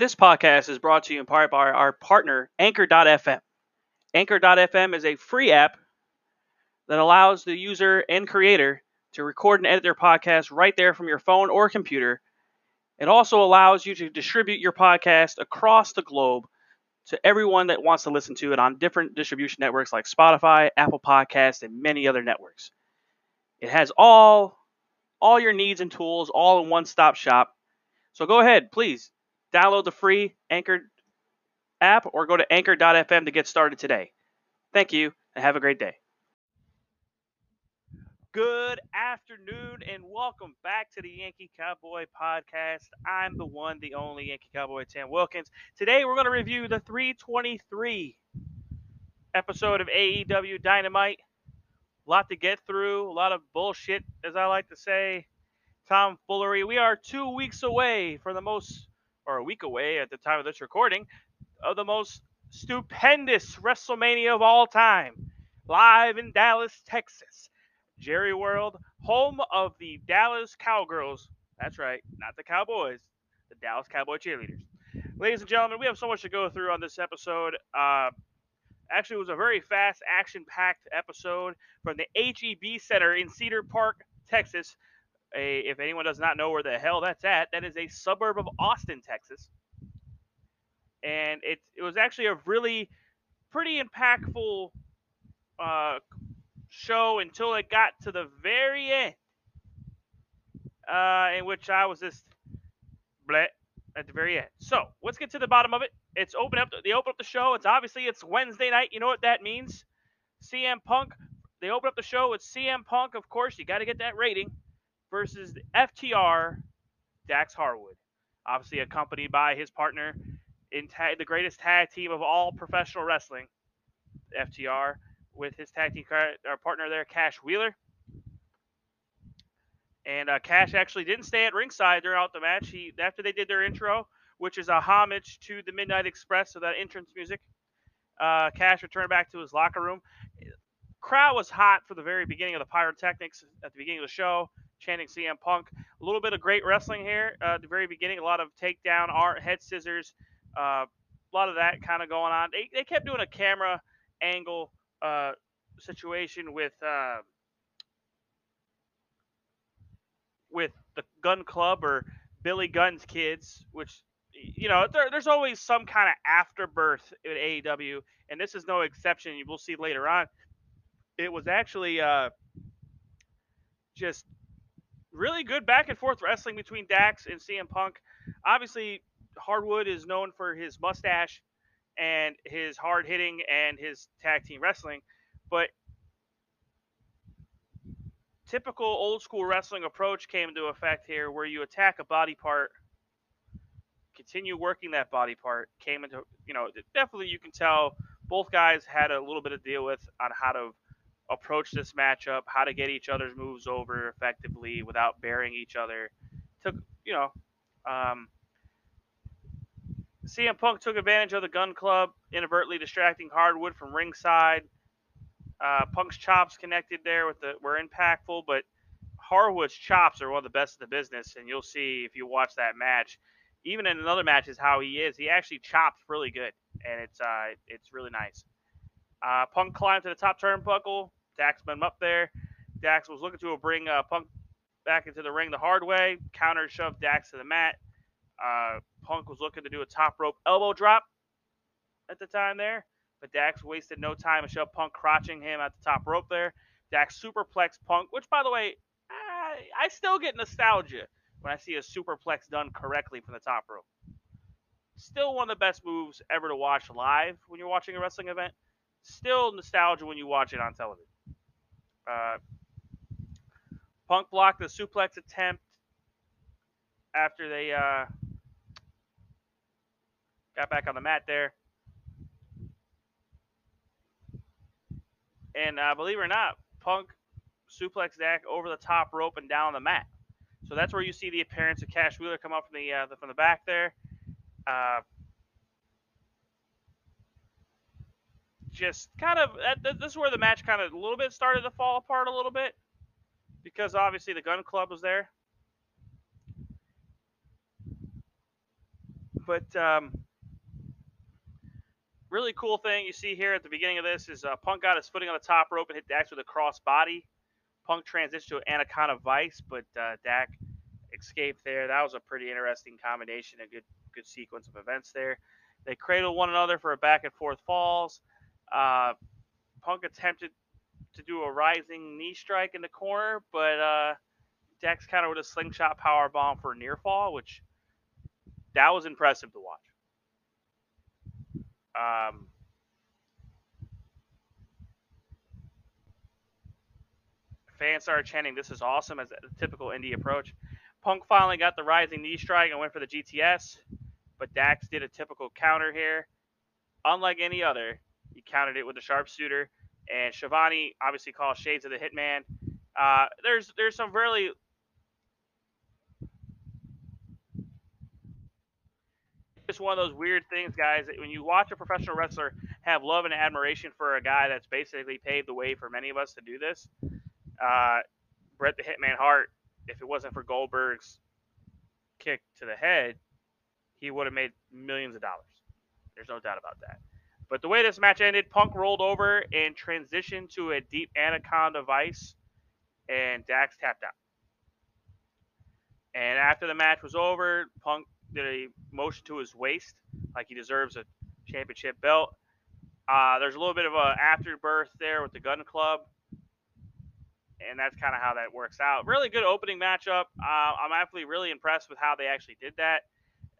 This podcast is brought to you in part by our partner, Anchor.fm. Anchor.fm is a free app that allows the user and creator to record and edit their podcast right there from your phone or computer. It also allows you to distribute your podcast across the globe to everyone that wants to listen to it on different distribution networks like Spotify, Apple Podcasts, and many other networks. It has all all your needs and tools all in one stop shop. So go ahead, please download the free Anchor app or go to anchor.fm to get started today. Thank you and have a great day. Good afternoon and welcome back to the Yankee Cowboy Podcast. I'm the one, the only Yankee Cowboy, Tim Wilkins. Today we're going to review the 323 episode of AEW Dynamite. A lot to get through, a lot of bullshit, as I like to say. Tom Foolery. We are two weeks away from the most, or a week away at the time of this recording, of the most stupendous WrestleMania of all time, live in Dallas, Texas. Jerry World, home of the Dallas Cowgirls. That's right, not the Cowboys, the Dallas Cowboy cheerleaders. Ladies and gentlemen, we have so much to go through on this episode. Uh, actually, it was a very fast, action packed episode from the HEB Center in Cedar Park, Texas. A, if anyone does not know where the hell that's at, that is a suburb of Austin, Texas. And it, it was actually a really pretty impactful uh, show until it got to the very end, uh, in which I was just bleh at the very end. So let's get to the bottom of it. It's open up. They open up the show. It's obviously it's Wednesday night. You know what that means? CM Punk. They open up the show with CM Punk. Of course, you got to get that rating versus FTR, Dax Harwood. Obviously accompanied by his partner in the greatest tag team of all professional wrestling, FTR with his tag team our partner there, Cash Wheeler. And uh, Cash actually didn't stay at ringside throughout the match. He after they did their intro, which is a homage to the Midnight Express, so that entrance music. Uh, Cash returned back to his locker room. Crowd was hot for the very beginning of the pyrotechnics at the beginning of the show, chanting CM Punk. A little bit of great wrestling here uh, at the very beginning. A lot of takedown, art, head scissors, uh, a lot of that kind of going on. They, they kept doing a camera angle uh, situation with uh, with the Gun Club or Billy Gunn's kids, which you know there, there's always some kind of afterbirth at AEW, and this is no exception. You will see later on. It was actually uh, just really good back and forth wrestling between Dax and CM Punk. Obviously, Hardwood is known for his mustache and his hard hitting and his tag team wrestling, but typical old school wrestling approach came into effect here where you attack a body part continue working that body part came into you know definitely you can tell both guys had a little bit of deal with on how to approach this matchup how to get each other's moves over effectively without burying each other took you know um, CM Punk took advantage of the Gun Club, inadvertently distracting Hardwood from ringside. Uh, Punk's chops connected there with the were impactful, but Harwood's chops are one of the best in the business, and you'll see if you watch that match. Even in another matches, how he is, he actually chops really good, and it's uh, it's really nice. Uh, Punk climbed to the top turnbuckle. Dax met him up there. Dax was looking to bring uh, Punk back into the ring the hard way. Counter shoved Dax to the mat. Uh, Punk was looking to do a top rope elbow drop at the time there, but Dax wasted no time and shoved Punk crotching him at the top rope there. Dax superplex Punk, which by the way, I, I still get nostalgia when I see a superplex done correctly from the top rope. Still one of the best moves ever to watch live when you're watching a wrestling event. Still nostalgia when you watch it on television. Uh, Punk blocked the suplex attempt after they uh, got back on the mat there. And uh, believe it or not, Punk suplex Dax over the top rope and down the mat. So that's where you see the appearance of Cash Wheeler come up from the, uh, the from the back there. Just kind of this is where the match kind of a little bit started to fall apart a little bit because obviously the Gun Club was there. but um, really cool thing you see here at the beginning of this is uh, Punk got his footing on the top rope and hit Dax with a cross body. Punk transitioned to an Anaconda Vice, but uh, Dax escaped there. That was a pretty interesting combination, a good good sequence of events there. They cradle one another for a back and forth falls. Uh, Punk attempted to do a rising knee strike in the corner, but uh, Dax of with a slingshot power bomb for a near fall, which that was impressive to watch. Um, fans started chanting, "This is awesome!" as a typical indie approach. Punk finally got the rising knee strike and went for the GTS, but Dax did a typical counter here. Unlike any other, he countered it with the sharpshooter, and Schiavone obviously calls Shades of the Hitman. Uh, there's there's some really just one of those weird things, guys. When you watch a professional wrestler have love and admiration for a guy that's basically paved the way for many of us to do this, uh, Bret the Hitman Hart, if it wasn't for Goldberg's kick to the head, he would have made millions of dollars. There's no doubt about that. But the way this match ended, Punk rolled over and transitioned to a deep anaconda vice, and Dax tapped out. And after the match was over, Punk did a motion to his waist, like he deserves a championship belt. Uh, there's a little bit of a afterbirth there with the Gun Club, and that's kind of how that works out. Really good opening matchup. Uh, I'm actually really impressed with how they actually did that.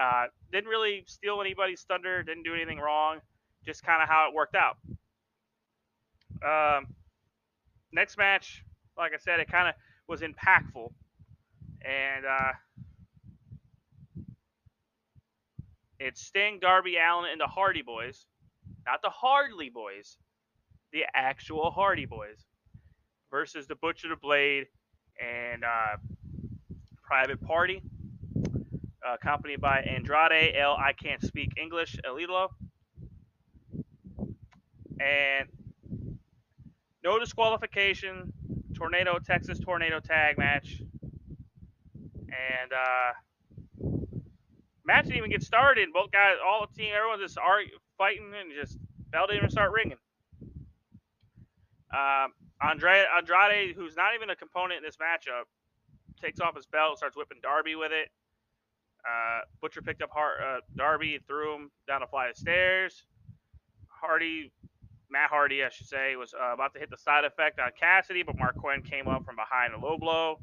Uh, didn't really steal anybody's thunder. Didn't do anything wrong. Just kind of how it worked out. Um, next match, like I said, it kind of was impactful, and uh, It's Sting, Darby Allin, and the Hardy Boys. Not the Hardly Boys, the actual Hardy Boys. Versus the Butcher, the Blade, and uh, Private Party. Uh, accompanied by Andrade, El I Can't Speak English, Elilo. And no disqualification. Tornado, Texas Tornado tag match. And uh, match didn't even get started. Both guys, all the team, everyone just arguing, fighting, and just bell didn't even start ringing. Um, Andre, Andrade, who's not even a component in this matchup, takes off his belt, starts whipping Darby with it. Uh, Butcher picked up Har- uh, Darby, threw him down a flight of stairs. Hardy, Matt Hardy, I should say, was uh, about to hit the side effect on Cassidy, but Marq Quen came up from behind a low blow.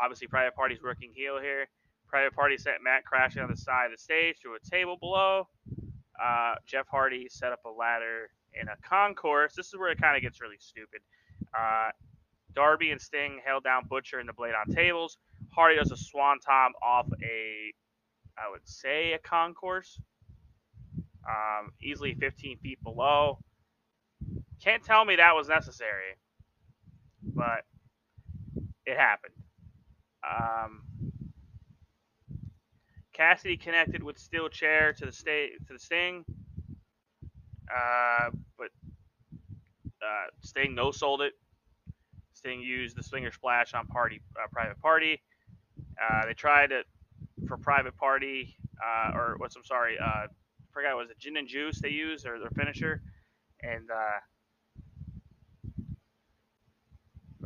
Obviously, Private Party's working heel here. Private Party sent Matt crashing on the side of the stage to a table below. Uh, Jeff Hardy set up a ladder in a concourse. This is where it kind of gets really stupid. Uh, Darby and Sting held down Butcher and the Blade on tables. Hardy does a swanton off a, I would say, a concourse, um, easily 15 feet below. Can't tell me that was necessary, but it happened. Um, Cassidy connected with steel chair to the state to the Sting, uh, but uh, Sting no sold it. Sting used the Stinger Splash on Party uh, Private Party. Uh, they tried it for Private Party, uh, or what's I'm sorry, uh, forgot was it Gin and Juice they used or their finisher, and uh,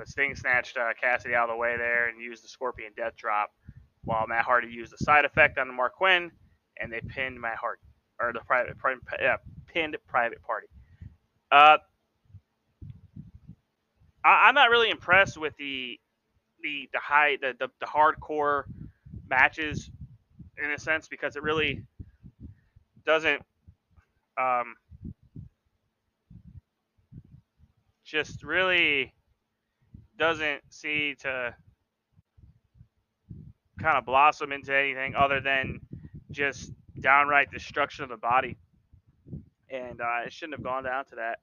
but Sting snatched Cassidy out of the way there and used the Scorpion Death Drop while Matt Hardy used the side effect on Marq Quen, and they pinned Matt Hardy or the private, private yeah, pinned Private Party. Uh, I, am not really impressed with the the the high the, the the hardcore matches in a sense because it really doesn't um, just really doesn't see to kind of blossom into anything other than just downright destruction of the body. And uh, it shouldn't have gone down to that.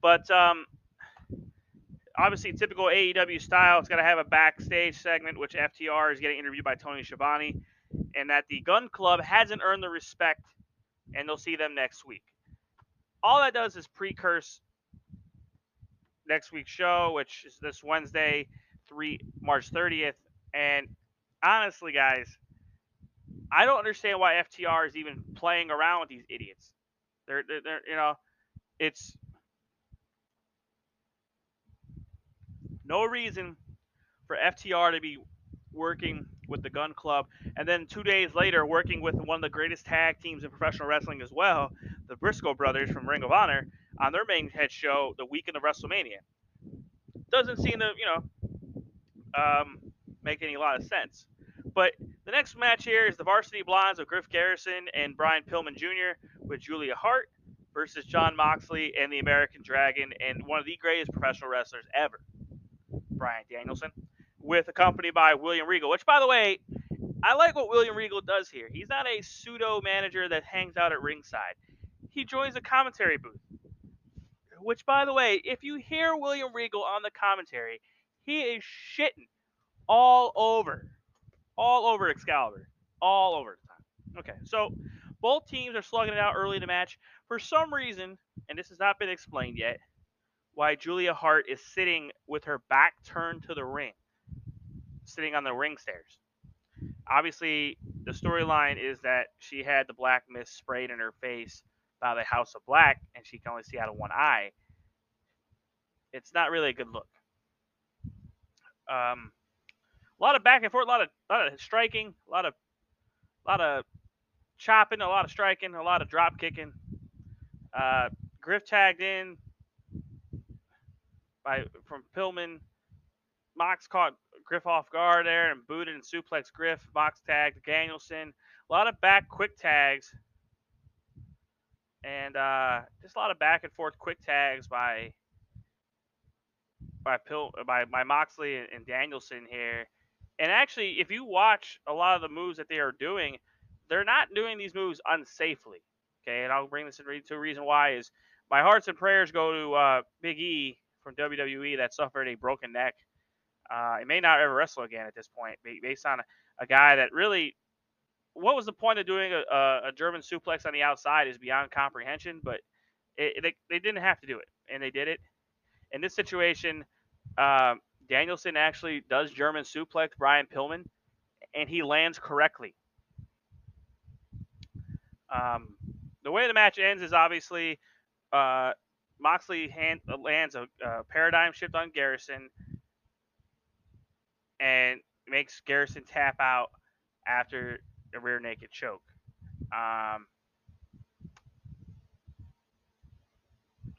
But um, obviously, typical AEW style, it's got to have a backstage segment, which FTR is getting interviewed by Tony Schiavone, and that the Gun Club hasn't earned the respect, and they'll see them next week. All that does is precurse next week's show, which is this Wednesday, three March 30th, and honestly, guys, I don't understand why FTR is even playing around with these idiots. They're, they're, they're you know, it's no reason for FTR to be working with the Gun Club, and then two days later working with one of the greatest tag teams in professional wrestling as well, the Briscoe brothers from Ring of Honor, on their main head show the week of the WrestleMania. Doesn't seem to, you know, um, make any lot of sense. But the next match here is the Varsity Blondes of Griff Garrison and Brian Pillman Jr. with Julia Hart versus Jon Moxley and the American Dragon and one of the greatest professional wrestlers ever, Bryan Danielson, with accompanied by William Regal. Which, by the way, I like what William Regal does here. He's not a pseudo manager that hangs out at ringside. He joins a commentary booth. Which, by the way, if you hear William Regal on the commentary, he is shitting all over, all over Excalibur, all over the time. Okay, so both teams are slugging it out early in the match. For some reason, and this has not been explained yet, why Julia Hart is sitting with her back turned to the ring, sitting on the ring stairs. Obviously, the storyline is that she had the black mist sprayed in her face by the House of Black, and she can only see out of one eye. It's not really a good look. Um, a lot of back and forth, a lot of a lot of striking, a lot of a lot of chopping, a lot of striking, a lot of drop kicking. Uh, Griff tagged in by from Pillman. Mox caught Griff off guard there and booted and suplex Griff. Mox tagged Danielson. A lot of back quick tags. And uh, just a lot of back and forth quick tags by by Pill by, by Moxley and, and Danielson here. And actually, if you watch a lot of the moves that they are doing, they're not doing these moves unsafely. Okay, and I'll bring this to a reason why is my hearts and prayers go to uh, Big E from WWE that suffered a broken neck. Uh, he may not ever wrestle again at this point, based on a, a guy that really. What was the point of doing a, a, German suplex on the outside is beyond comprehension, but it, they, they didn't have to do it, and they did it. In this situation, uh, Danielson actually does German suplex Brian Pillman, and he lands correctly. Um, the way the match ends is obviously uh, Moxley hand, uh, lands a, a, paradigm shift on Garrison and makes Garrison tap out after a rear naked choke. Um,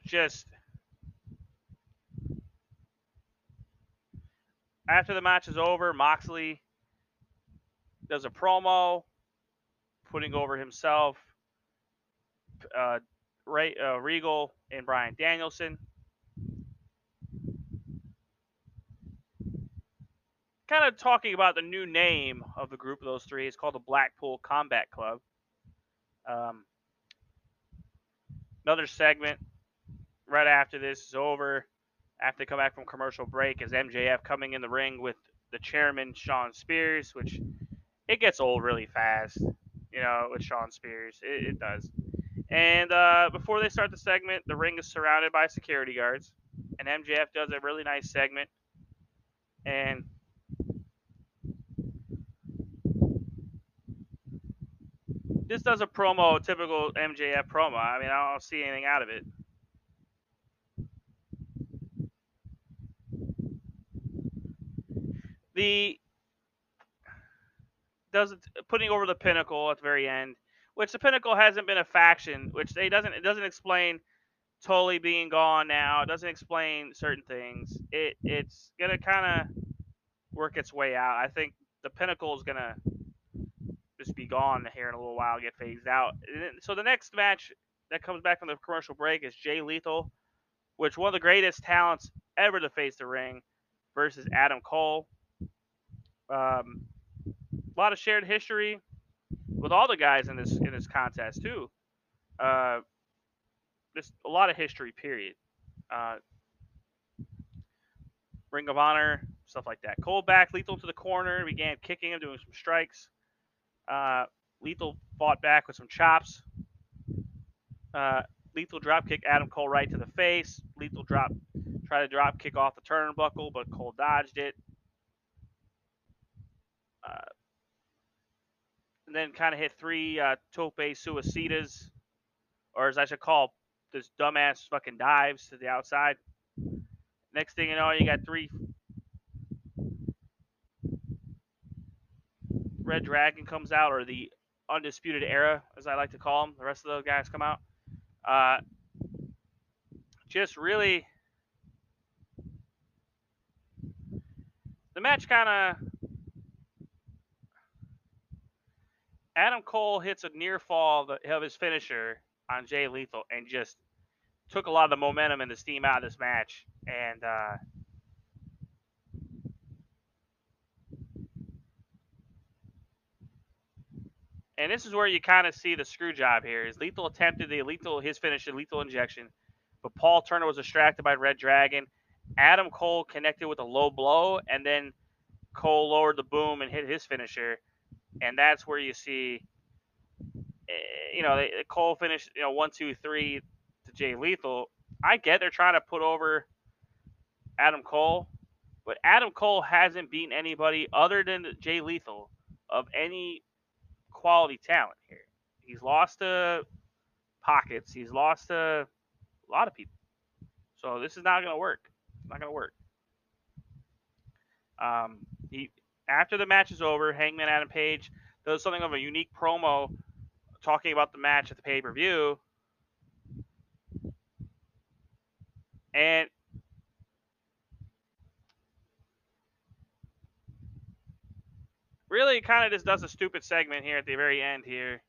just after the match is over, Moxley does a promo putting over himself, uh, Ray, uh, Regal, and Bryan Danielson. Kind of talking about the new name of the group of those three. It's called the Blackpool Combat Club. Um, another segment right after this is over after they come back from commercial break is MJF coming in the ring with the chairman Shawn Spears, which it gets old really fast, you know, with Shawn Spears. It, it does. And uh, before they start the segment, the ring is surrounded by security guards, and MJF does a really nice segment. And this does a promo, typical MJF promo. I mean, I don't see anything out of it. The does putting over the pinnacle at the very end, which the pinnacle hasn't been a faction, which they doesn't it doesn't explain Tully being gone now. It doesn't explain certain things. It it's gonna kind of work its way out. I think the pinnacle is gonna just be gone here in a little while, get phased out. So the next match that comes back from the commercial break is Jay Lethal, which one of the greatest talents ever to face the ring, versus Adam Cole. Um, a lot of shared history with all the guys in this in this contest too. Uh, just a lot of history. Period. Uh, Ring of Honor, stuff like that. Cole back, Lethal to the corner, began kicking him, doing some strikes. Uh, Lethal fought back with some chops. Uh, Lethal drop kick Adam Cole right to the face. Lethal drop, try to drop kick off the turnbuckle, but Cole dodged it. Uh, and then kind of hit three uh, tope suicidas, or as I should call this dumbass fucking dives to the outside. Next thing you know, you got three Red Dragon comes out, or the Undisputed Era, as I like to call them. The rest of those guys come out. Uh, just really, the match kind of. Adam Cole hits a near fall of his finisher on Jay Lethal and just took a lot of the momentum and the steam out of this match. And uh, And this is where you kind of see the screw job here. Is Lethal attempted the lethal his finish, the lethal injection, but Paul Turner was distracted by Red Dragon. Adam Cole connected with a low blow, and then Cole lowered the boom and hit his finisher, and that's where you see, eh, you know, Cole finished, you know, one, two, three to Jay Lethal. I get they're trying to put over Adam Cole, but Adam Cole hasn't beaten anybody other than Jay Lethal of any quality talent here. He's lost to pockets. He's lost to a lot of people. So this is not going to work. It's not going to work. Um, he after the match is over, Hangman Adam Page does something of a unique promo talking about the match at the pay per view. And kind of just does a stupid segment here at the very end here.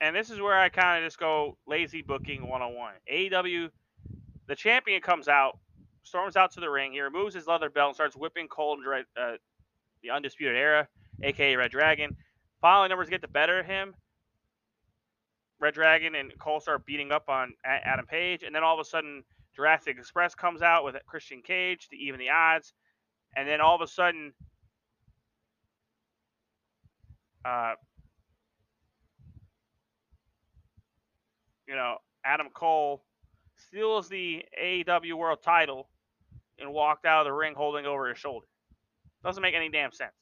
And this is where I kind of just go lazy booking 101. AEW, the champion comes out, storms out to the ring. He removes his leather belt and starts whipping Cole and uh, the Undisputed Era, aka Red Dragon. Following numbers get the better of him. Red Dragon and Cole start beating up on Adam Page, and then all of a sudden Jurassic Express comes out with Christian Cage to even the odds, and then all of a sudden, uh, you know, Adam Cole steals the AEW World Title and walked out of the ring holding over his shoulder. Doesn't make any damn sense.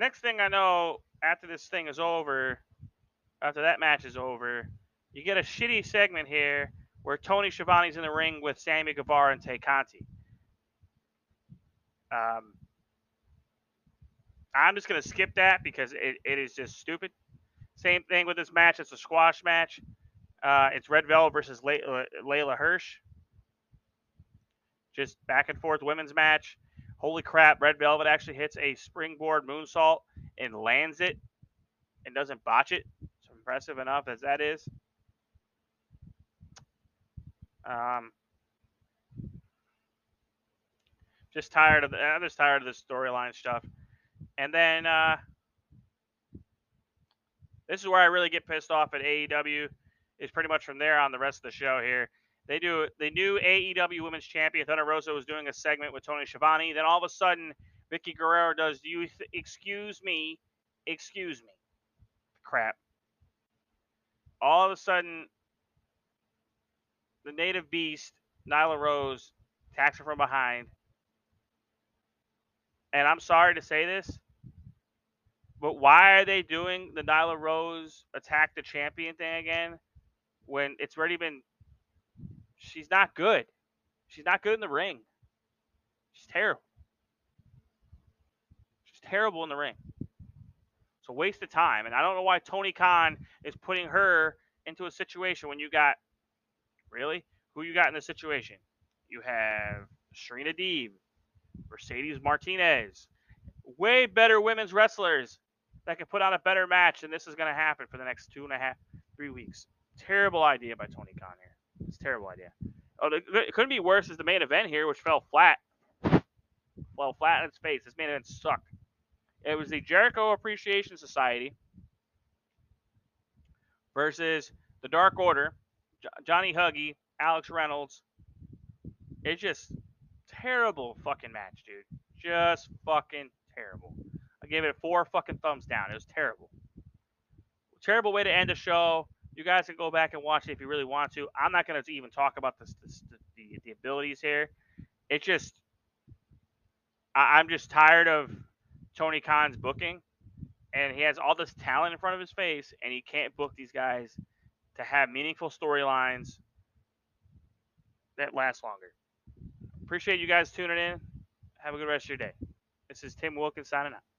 Next thing I know, after this thing is over, after that match is over, you get a shitty segment here where Tony Schiavone's in the ring with Sammy Guevara and Tay Conti. Um, I'm just gonna skip that because it, it is just stupid. Same thing with this match. It's a squash match. Uh, it's Red Velvet versus Leyla, Leyla Hirsch. Just back and forth women's match. Holy crap, Red Velvet actually hits a springboard moonsault and lands it and doesn't botch it. It's impressive enough as that is. Um, just tired of the, I'm just tired of the storyline stuff. And then uh, this is where I really get pissed off at AEW. Is pretty much from there on the rest of the show here. They do the new AEW Women's Champion Thunder Rosa was doing a segment with Tony Schiavone. Then all of a sudden, Vickie Guerrero does. Do You th- excuse me, excuse me, crap. All of a sudden, the native beast Nyla Rose attacks her from behind. And I'm sorry to say this, but why are they doing the Nyla Rose attack the champion thing again when it's already been she's not good. She's not good in the ring. She's terrible. She's terrible in the ring. It's a waste of time. And I don't know why Tony Khan is putting her into a situation when you got really who you got in the situation. You have Serena Deeb, Mercedes Martinez, way better women's wrestlers that can put on a better match than this is going to happen for the next two and a half, three weeks. Terrible idea by Tony Khan here. Terrible idea. Oh, it couldn't be worse as the main event here, which fell flat. fell flat in its face. This main event sucked. It was the Jericho Appreciation Society versus the Dark Order, Johnny Huggy, Alex Reynolds. It's just terrible fucking match, dude. Just fucking terrible. I gave it four fucking thumbs down. It was terrible. terrible way to end a show. You guys can go back and watch it if you really want to. I'm not going to even talk about this, this, the, the abilities here. It's just, I, I'm just tired of Tony Khan's booking, and he has all this talent in front of his face, and he can't book these guys to have meaningful storylines that last longer. Appreciate you guys tuning in. Have a good rest of your day. This is Tim Wilkins signing out.